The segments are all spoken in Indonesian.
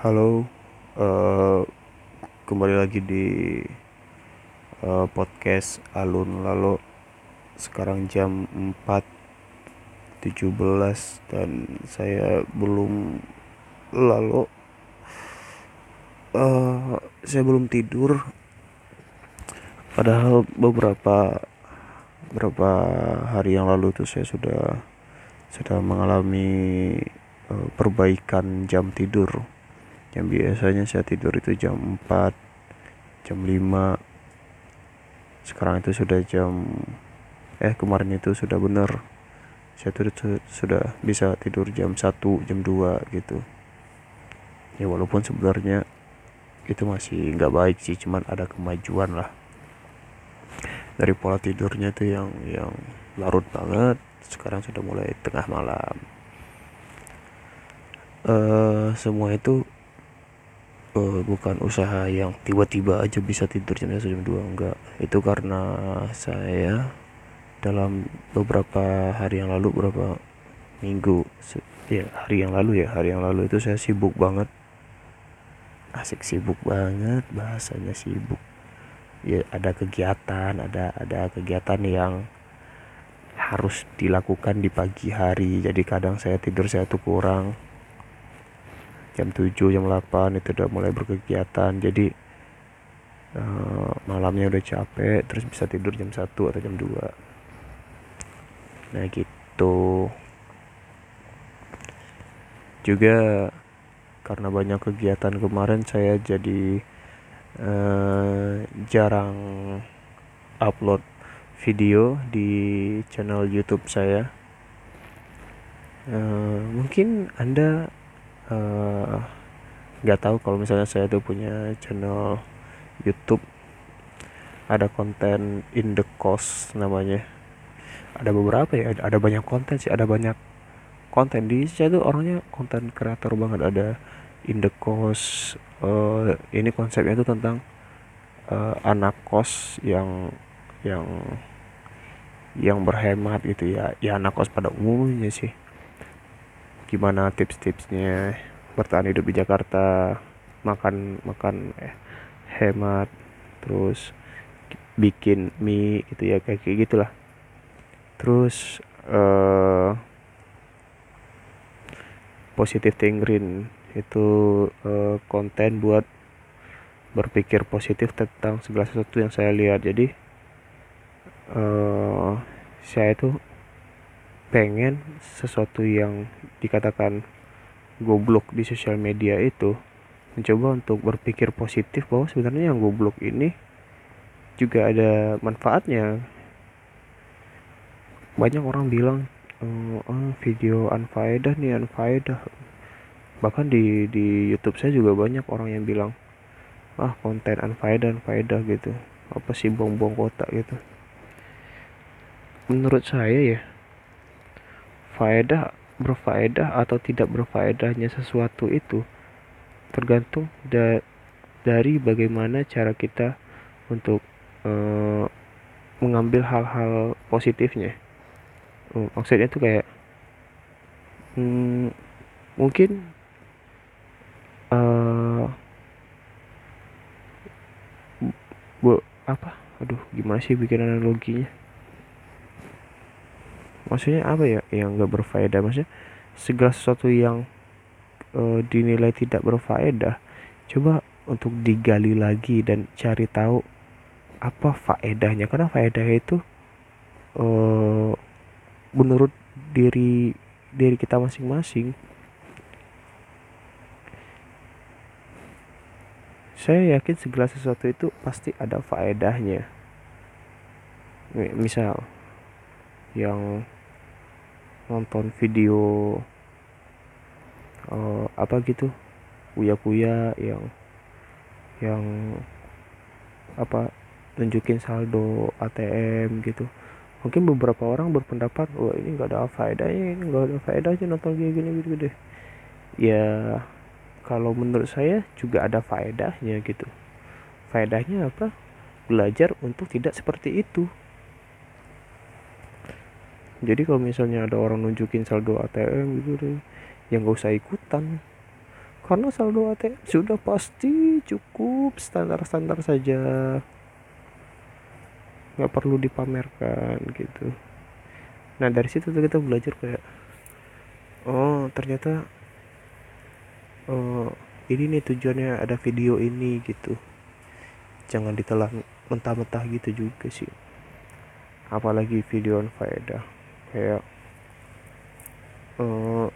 Halo, eh, kembali lagi di eh, podcast Alun Lalu. Sekarang jam empat tujuh belas dan saya belum lalu eh, saya belum tidur. Padahal beberapa beberapa hari yang lalu itu saya sudah sudah mengalami eh, perbaikan jam tidur yang biasanya saya tidur itu jam 4 jam 5 sekarang itu sudah jam eh kemarin itu sudah benar. Saya tuh sudah bisa tidur jam 1 jam 2 gitu. Ya walaupun sebenarnya itu masih nggak baik sih cuman ada kemajuan lah. Dari pola tidurnya tuh yang yang larut banget. Sekarang sudah mulai tengah malam. Uh, semua itu uh, bukan usaha yang tiba-tiba aja bisa tidur jam satu jam dua enggak. Itu karena saya dalam beberapa hari yang lalu beberapa minggu ya hari yang lalu ya hari yang lalu itu saya sibuk banget. Asik sibuk banget bahasanya sibuk. Ya ada kegiatan ada ada kegiatan yang harus dilakukan di pagi hari. Jadi kadang saya tidur saya tuh kurang jam 7 jam 8 itu udah mulai berkegiatan. Jadi uh, malamnya udah capek terus bisa tidur jam 1 atau jam 2 nah gitu. Juga karena banyak kegiatan kemarin saya jadi uh, jarang upload video di channel YouTube saya. Uh, mungkin Anda nggak uh, tahu kalau misalnya saya tuh punya channel YouTube. Ada konten in the cost namanya. Ada beberapa ya ada banyak konten sih ada banyak konten. Di saya tuh orangnya konten kreator banget. Ada in the cost uh, ini konsepnya itu tentang uh, anak kos yang yang yang berhemat gitu ya. Ya anak kos pada umumnya sih. Gimana tips-tipsnya bertahan hidup di Jakarta makan makan eh, hemat terus bikin mie gitu ya kayak kayak gitulah. Terus uh, positive thinking itu uh, konten buat berpikir positif tentang segala sesuatu yang saya lihat. Jadi uh, saya itu pengen sesuatu yang dikatakan goblok di sosial media itu mencoba untuk berpikir positif bahwa sebenarnya yang goblok ini juga ada manfaatnya. Banyak orang bilang oh, oh, video unfaedah nih unfaedah bahkan di di YouTube saya juga banyak orang yang bilang ah konten unfaedah unfaedah gitu. Apa sih bong-bong kotak gitu. Menurut saya ya faedah berfaedah atau tidak berfaedahnya sesuatu itu tergantung da dari bagaimana cara kita untuk uh, mengambil hal-hal positifnya. Uh, maksudnya itu kayak hmm, mungkin uh, bu apa? Aduh gimana sih bikin analoginya maksudnya apa ya yang gak berfaedah? Maksudnya segala sesuatu yang e, dinilai tidak berfaedah coba untuk digali lagi dan cari tahu apa faedahnya. Karena faedah itu e, menurut diri diri kita masing-masing. Saya yakin segala sesuatu itu pasti ada faedahnya. Misal yang nonton video uh, apa gitu kuya-kuya yang yang apa tunjukin saldo ATM gitu. Mungkin beberapa orang berpendapat wah ini nggak ada faedahnya ini nggak ada faedahnya nonton kayak gini gitu deh ya kalau menurut saya juga ada faedahnya gitu. Faedahnya apa? Belajar untuk tidak seperti itu jadi kalau misalnya ada orang nunjukin saldo ATM gitu deh yang gak usah ikutan. Karena saldo ATM sudah pasti cukup standar-standar saja. Nggak perlu dipamerkan gitu. Nah dari situ tuh kita belajar kayak oh ternyata oh ini nih tujuannya ada video ini gitu. Jangan ditelan mentah-mentah gitu juga sih. Apalagi video faedah kayak uh,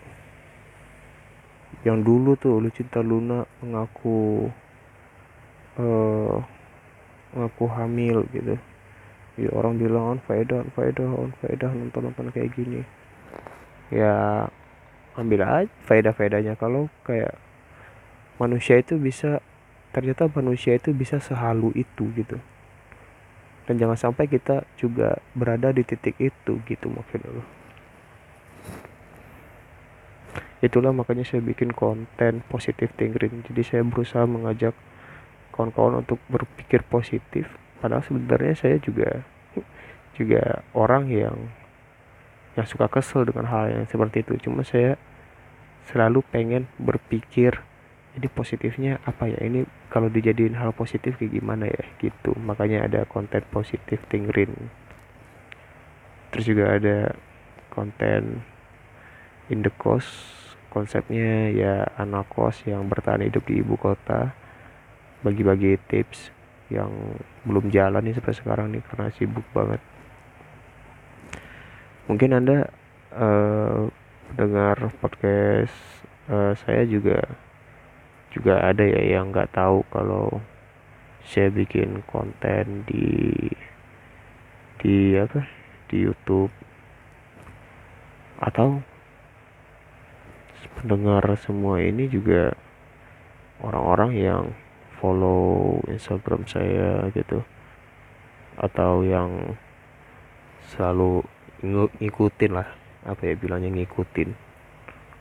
yang dulu tuh Lucinta Luna mengaku uh, mengaku hamil gitu. Ya orang bilang on faedah on faedah on faedah nonton nonton kayak gini. Ya ambil aja faedah faedahnya kalau kayak manusia itu bisa ternyata manusia itu bisa sehalu itu gitu dan jangan sampai kita juga berada di titik itu gitu maksudnya itulah makanya saya bikin konten positif thinking jadi saya berusaha mengajak kawan-kawan untuk berpikir positif. Padahal sebenarnya saya juga juga orang yang yang suka kesel dengan hal yang seperti itu. Cuma saya selalu pengen berpikir jadi positifnya apa ya? Ini kalau dijadiin hal positif kayak gimana ya? Gitu. Makanya ada konten positif thinking terus juga ada konten in the coast. Konsepnya ya anak kos yang bertahan hidup di ibu kota. Bagi-bagi tips yang belum jalan nih sampai sekarang nih karena sibuk banget. Mungkin anda uh, dengar podcast uh, saya juga juga ada ya yang nggak tahu kalau saya bikin konten di di apa di YouTube. Atau pendengar semua ini juga orang-orang yang follow Instagram saya gitu. Atau yang selalu ngikutin lah. Apa ya bilangnya ngikutin.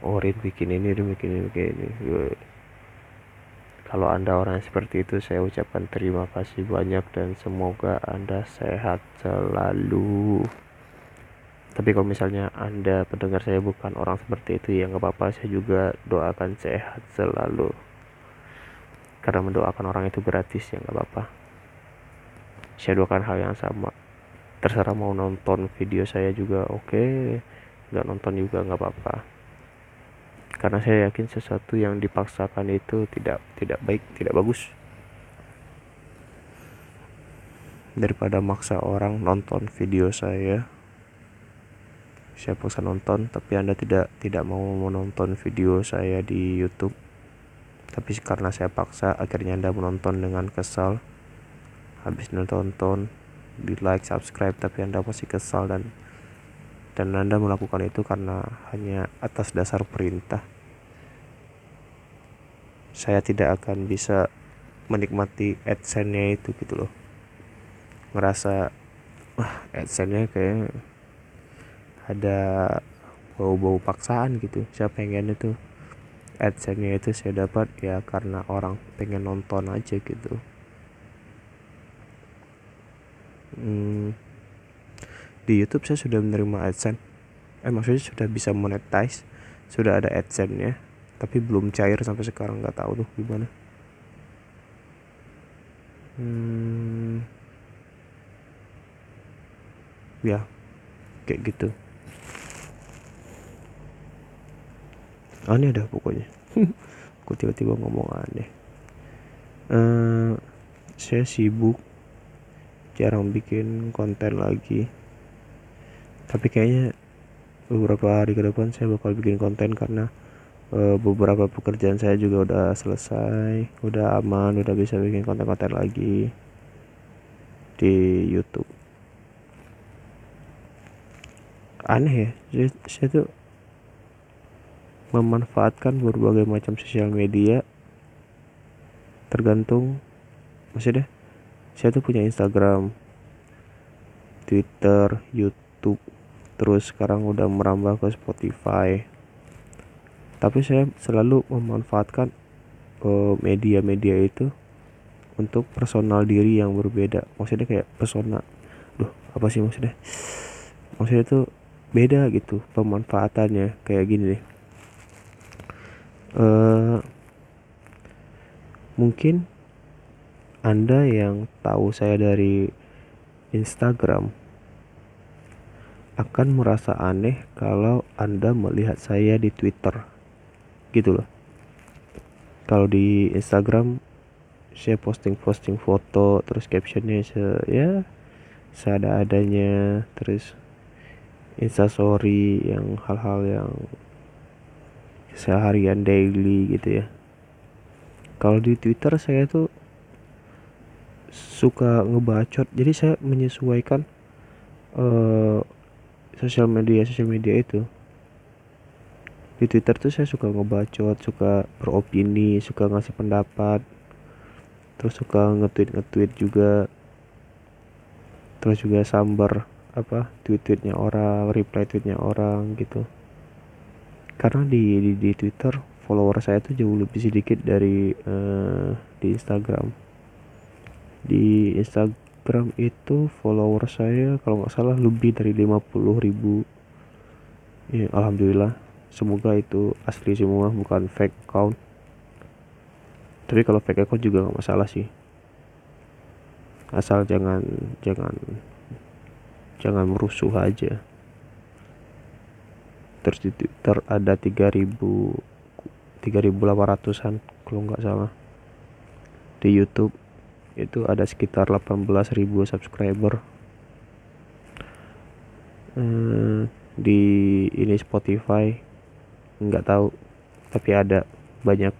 Oh bikin ini Rin bikin ini bikin ini kalau anda orang seperti itu saya ucapkan terima kasih banyak dan semoga anda sehat selalu. Tapi kalau misalnya anda pendengar saya bukan orang seperti itu ya nggak apa-apa. Saya juga doakan sehat selalu. Karena mendoakan orang itu gratis ya nggak apa-apa. Saya doakan hal yang sama. Terserah mau nonton video saya juga oke. Okay. nggak nonton juga nggak apa-apa karena saya yakin sesuatu yang dipaksakan itu tidak tidak baik tidak bagus. Daripada maksa orang nonton video saya saya paksa nonton tapi anda tidak tidak mau menonton video saya di YouTube. Tapi karena saya paksa akhirnya anda menonton dengan kesal. Habis nonton di like subscribe tapi anda masih kesal dan dan anda melakukan itu karena hanya atas dasar perintah saya tidak akan bisa menikmati adsense-nya itu gitu loh. Ngerasa wah adsense-nya kayak ada bau-bau paksaan gitu. Saya pengen itu adsense itu saya dapat ya karena orang pengen nonton aja gitu. Hmm, di YouTube saya sudah menerima adsense. Eh maksudnya sudah bisa monetize sudah ada adsense nya tapi belum cair sampai sekarang nggak tahu tuh gimana. Hmm, ya kayak gitu. Aneh dah pokoknya. Aku tiba-tiba ngomong aneh. Uh, saya sibuk. Jarang bikin konten lagi. Tapi kayaknya beberapa hari ke depan saya bakal bikin konten karena uh, beberapa pekerjaan saya juga udah selesai udah aman udah bisa bikin konten-konten lagi di YouTube. Aneh ya saya, saya tuh memanfaatkan berbagai macam sosial media tergantung maksudnya saya tuh punya Instagram Twitter YouTube terus sekarang udah merambah ke Spotify tapi saya selalu memanfaatkan uh, media-media itu untuk personal diri yang berbeda. Maksudnya kayak persona duh apa sih maksudnya? Maksudnya tuh beda gitu pemanfaatannya. Kayak gini deh. Uh, mungkin anda yang tahu saya dari Instagram akan merasa aneh kalau Anda melihat saya di Twitter. Gitu loh. Kalau di Instagram saya posting-posting foto terus captionnya se ya seada-adanya terus instastory yang hal-hal yang seharian daily gitu ya kalau di Twitter saya tuh suka ngebacot jadi saya menyesuaikan uh, sosial media sosial media itu di Twitter tuh saya suka ngebacot suka beropini suka ngasih pendapat. Terus suka nge-tweet nge-tweet juga. Terus juga sambar apa tweet-tweetnya orang reply tweetnya orang gitu. Karena di, di di Twitter follower saya tuh jauh lebih sedikit dari uh, di Instagram. Di Instagram itu follower saya kalau nggak salah lebih dari 50 ribu. Ya alhamdulillah semoga itu asli semua bukan fake account. Tapi kalau fake account juga nggak masalah sih. Asal jangan jangan jangan merusuh aja. Terus di Twitter ada 3000 3800an kalau nggak salah. Di YouTube itu ada sekitar 18.000 subscriber. Hmm, di ini Spotify nggak tahu tapi ada banyak.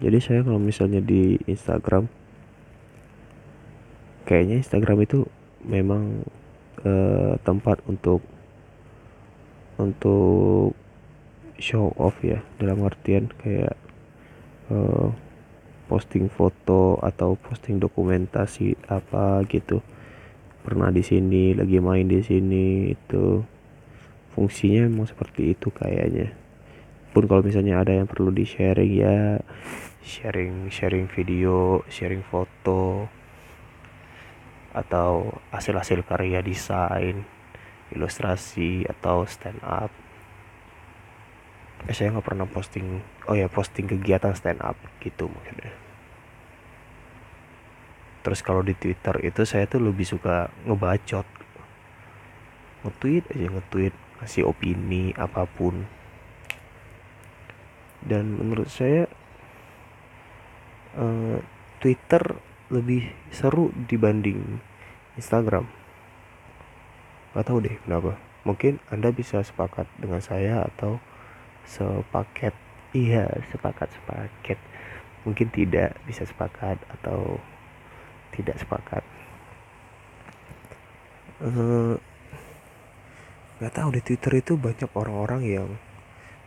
Jadi saya kalau misalnya di Instagram kayaknya Instagram itu memang eh, tempat untuk untuk show off ya dalam artian kayak eh, posting foto atau posting dokumentasi apa gitu. Pernah di sini lagi main di sini itu fungsinya memang seperti itu kayaknya. Pun kalau misalnya ada yang perlu di sharing ya sharing sharing video sharing foto atau hasil-hasil karya desain ilustrasi atau stand up eh, saya nggak pernah posting oh ya posting kegiatan stand up gitu maksudnya. Terus kalau di twitter itu saya tuh lebih suka ngebacot. Nge-tweet aja nge-tweet kasih opini apa pun. Dan menurut saya uh, Twitter lebih seru dibanding Instagram. Gak tahu deh kenapa. Mungkin anda bisa sepakat dengan saya atau sepaket. Iya sepakat sepaket. Mungkin tidak bisa sepakat atau tidak sepakat. Eh, uh, tahu di Twitter itu banyak orang-orang yang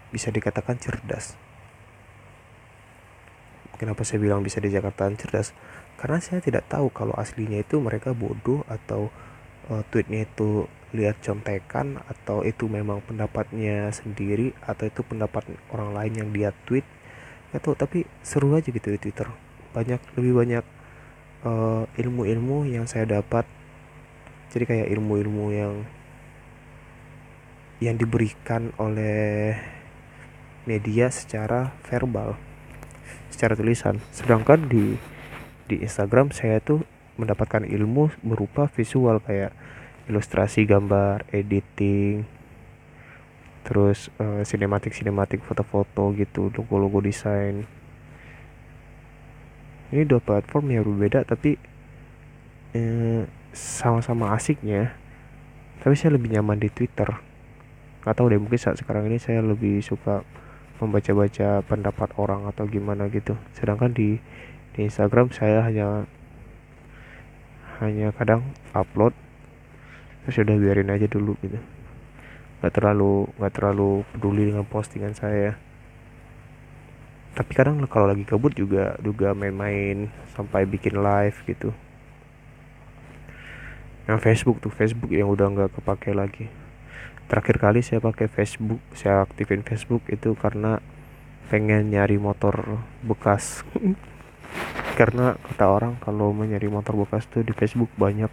bisa dikatakan cerdas. Kenapa saya bilang bisa dikatakan cerdas? Karena saya tidak tahu kalau aslinya itu mereka bodoh atau uh, tweetnya itu lihat contekan atau itu memang pendapatnya sendiri atau itu pendapat orang lain yang dia tweet. Atau tapi seru aja gitu di Twitter. Banyak lebih banyak ilmu eh, ilmu-ilmu yang saya dapat. Jadi kayak ilmu-ilmu yang yang diberikan oleh media secara verbal secara tulisan. Sedangkan di di Instagram saya tuh mendapatkan ilmu berupa visual kayak ilustrasi gambar editing terus uh, sinematik sinematik foto-foto gitu logo-logo desain. Ini dua platform yang berbeda tapi sama eh, sama-sama asiknya tapi saya lebih nyaman di Twitter nggak tahu deh mungkin saat sekarang ini saya lebih suka membaca-baca pendapat orang atau gimana gitu. Sedangkan di di Instagram saya hanya hanya kadang upload terus udah biarin aja dulu gitu. Nggak terlalu nggak terlalu peduli dengan postingan saya. Tapi kadang kalau lagi kabut juga juga main-main sampai bikin live gitu. Yang Facebook tuh Facebook yang udah nggak kepake lagi terakhir kali saya pakai Facebook saya aktifin Facebook itu karena pengen nyari motor bekas. Karena kata orang kalau mau motor bekas tuh di Facebook banyak.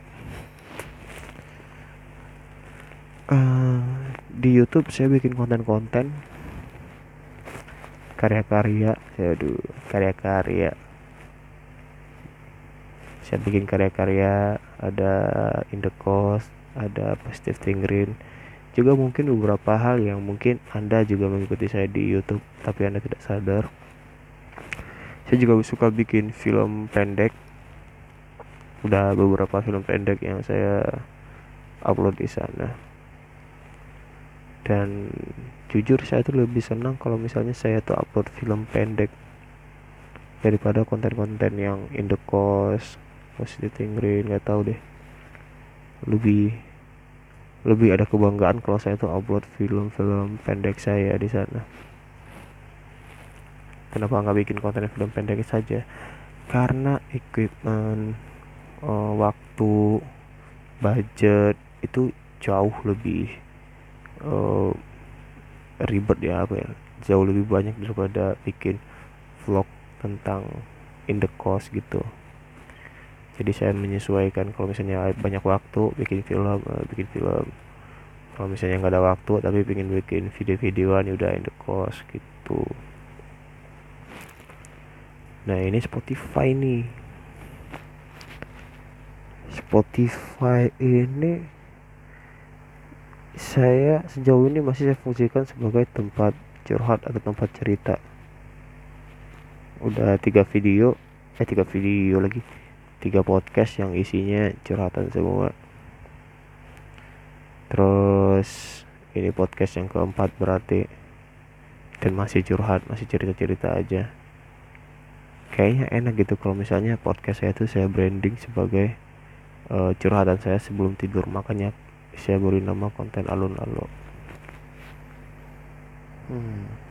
Uh, di YouTube saya bikin konten-konten. Karya-karya aduh karya-karya. Saya bikin karya-karya ada in the coast ada positive thinking juga mungkin beberapa hal yang mungkin anda juga mengikuti saya di YouTube tapi anda tidak sadar. Saya juga suka bikin film pendek. Udah beberapa film pendek yang saya upload di sana. Dan jujur saya tuh lebih senang kalau misalnya saya tuh upload film pendek daripada konten-konten yang in the coast positive thinking nggak tahu deh. Lebih lebih ada kebanggaan kalau saya tuh upload film-film pendek saya di sana. Kenapa nggak bikin konten film pendek saja? Karena equipment uh, waktu budget itu jauh lebih uh, ribet ya apa ya jauh lebih banyak daripada bikin vlog tentang in the cost gitu jadi saya menyesuaikan. Kalau misalnya banyak waktu bikin film uh, bikin film. Kalau misalnya nggak ada waktu tapi pengen bikin video-videoan ya udah in the cost gitu. Nah ini Spotify nih. Spotify ini saya sejauh ini masih saya fungsikan sebagai tempat curhat atau tempat cerita. Udah tiga video eh tiga video lagi tiga podcast yang isinya curhatan semua. Terus ini podcast yang keempat berarti. Dan masih curhat masih cerita-cerita aja. Kayaknya enak gitu kalau misalnya podcast saya tuh saya branding sebagai uh, curhatan saya sebelum tidur. Makanya saya beri nama konten alun-alun hmm.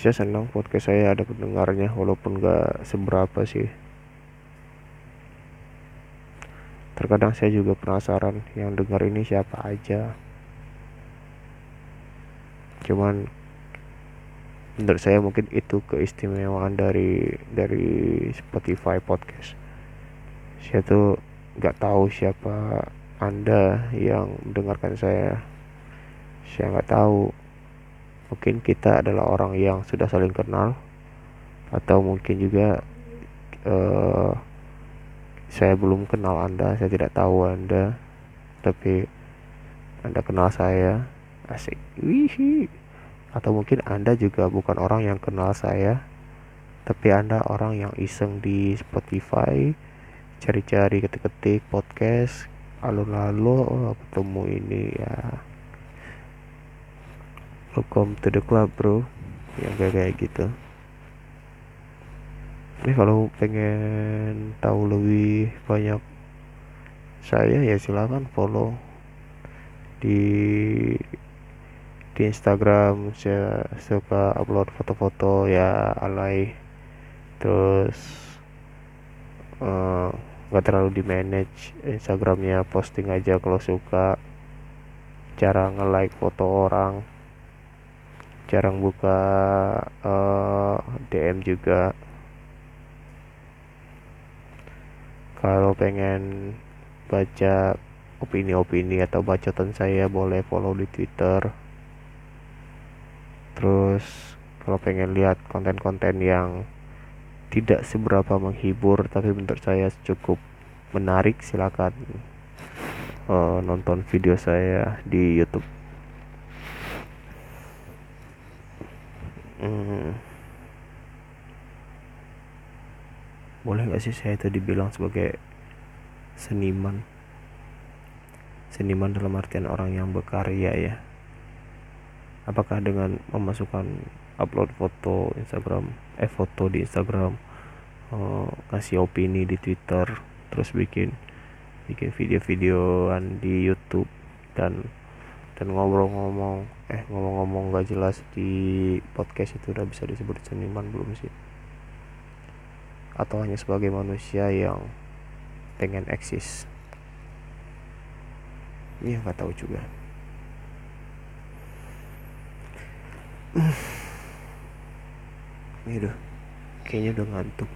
Saya senang podcast saya ada pendengarnya walaupun gak seberapa sih. Terkadang saya juga penasaran yang dengar ini siapa aja. Cuman menurut saya mungkin itu keistimewaan dari dari Spotify podcast. Saya tuh nggak tahu siapa anda yang mendengarkan saya. Saya nggak tahu mungkin kita adalah orang yang sudah saling kenal. Atau mungkin juga uh, saya belum kenal anda saya tidak tahu anda tapi anda kenal saya. Asik. Wihi. Atau mungkin anda juga bukan orang yang kenal saya tapi anda orang yang iseng di Spotify cari-cari ketik-ketik podcast lalu-lalu oh, ketemu ini ya welcome to the club bro. Yang kayak kayak gitu. Ini kalau pengen tahu lebih banyak saya ya silahkan follow di di Instagram. Saya suka upload foto-foto ya alay. Terus eh, nggak uh, terlalu di manage Instagramnya posting aja kalau suka. Cara nge-like foto orang jarang buka uh, eh, DM juga. Kalau pengen baca opini-opini atau bacotan saya boleh follow di Twitter. Terus kalau pengen lihat konten-konten yang tidak seberapa menghibur tapi menurut saya cukup menarik silakan uh, nonton video saya di YouTube boleh gak sih saya itu dibilang sebagai seniman? Seniman dalam artian orang yang berkarya ya. Apakah dengan memasukkan upload foto Instagram eh foto di Instagram uh, kasih opini di Twitter terus bikin bikin video-videoan di YouTube dan dan ngobrol-ngomong eh ngomong-ngomong gak jelas di podcast itu udah bisa disebut seniman belum sih atau hanya sebagai manusia yang pengen eksis? Iya nggak tahu juga. Ini udah kayaknya udah ngantuk.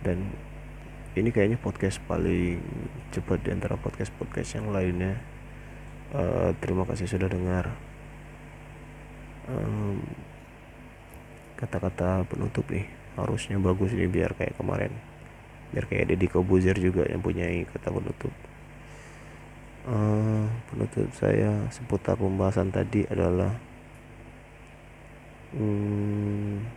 Dan ini kayaknya podcast paling cepat di antara podcast podcast yang lainnya. Uh, terima kasih sudah dengar. Kata-kata um, penutup nih harusnya bagus nih biar kayak kemarin. Biar kayak Deddy Kobuzer juga yang punya kata penutup. Uh, penutup saya seputar pembahasan tadi adalah hmm,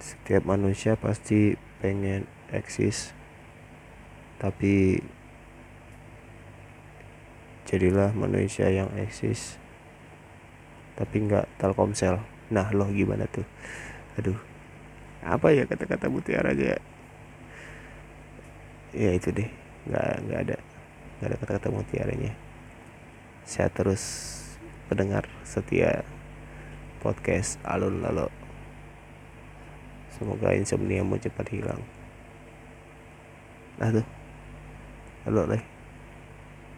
setiap manusia pasti pengen eksis tapi jadilah manusia yang eksis tapi nggak telkomsel nah loh gimana tuh? Aduh. Apa ya kata-kata mutiara aja ya? Itu deh. Nggak nggak ada. Nggak ada kata-kata mutiaranya saya terus pendengar setia podcast alun lalu semoga insomnia mau cepat hilang. Nah tuh. Halo leh